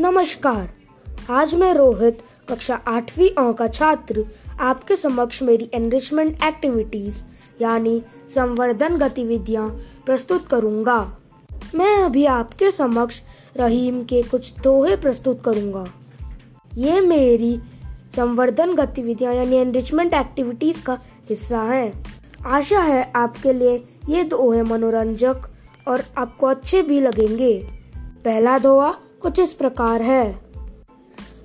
नमस्कार। आज मैं रोहित, कक्षा आठवीं अ का छात्र, आपके समक्ष मेरी एनरिचमेंट एक्टिविटीज़ यानी संवर्धन गतिविधियाँ प्रस्तुत करूँगा। मैं अभी आपके समक्ष रहीम के कुछ दोहे प्रस्तुत करूँगा। ये मेरी संवर्धन गतिविधियाँ, यानी एनरिचमेंट एक्टिविटीज़ का हिस्सा है। आशा है आपके लिए ये दोहे मनोरंजक और आपको अच्छे भी लगेंगे। पहला दोहा कुछ इस प्रकार है।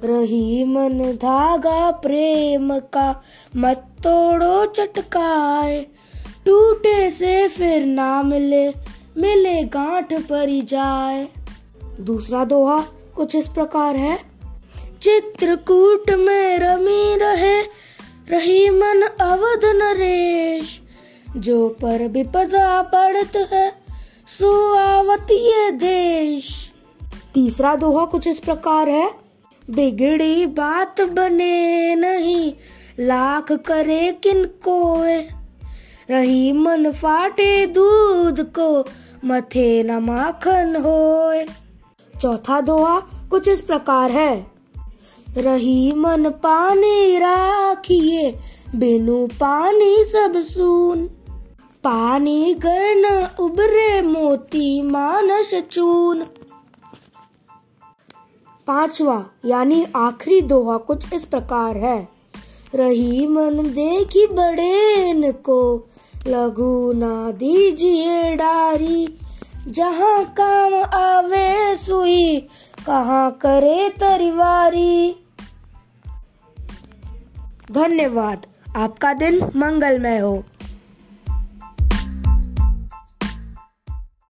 रही मन धागा प्रेम का, मत तोड़ो चटकाए। टूटे से फिर ना मिले मिले गांठ परी जाए। दूसरा दोहा कुछ इस प्रकार है। चित्रकूट में रमी रहे, रही मन अवध नरेश। जो पर विपदा पड़त है, सो आवत ये देश। तीसरा दोहा कुछ इस प्रकार है। बिगड़ी बात बने नहीं, लाख करे किन को रही मन फाटे दूध को, मथे न माखन होए। चौथा दोहा कुछ इस प्रकार है। रही मन पानी राखिए, बिनु पानी सब सून। पानी गए न उबरे मोती मानस चून। पांचवा, यानी आखिरी दोहा कुछ इस प्रकार है। रही मन देखी बड़े को, लघु ना दीजिए डारी। जहाँ काम आवे सुई, कहाँ करे तरीवारी। धन्यवाद, आपका दिन मंगलमय हो।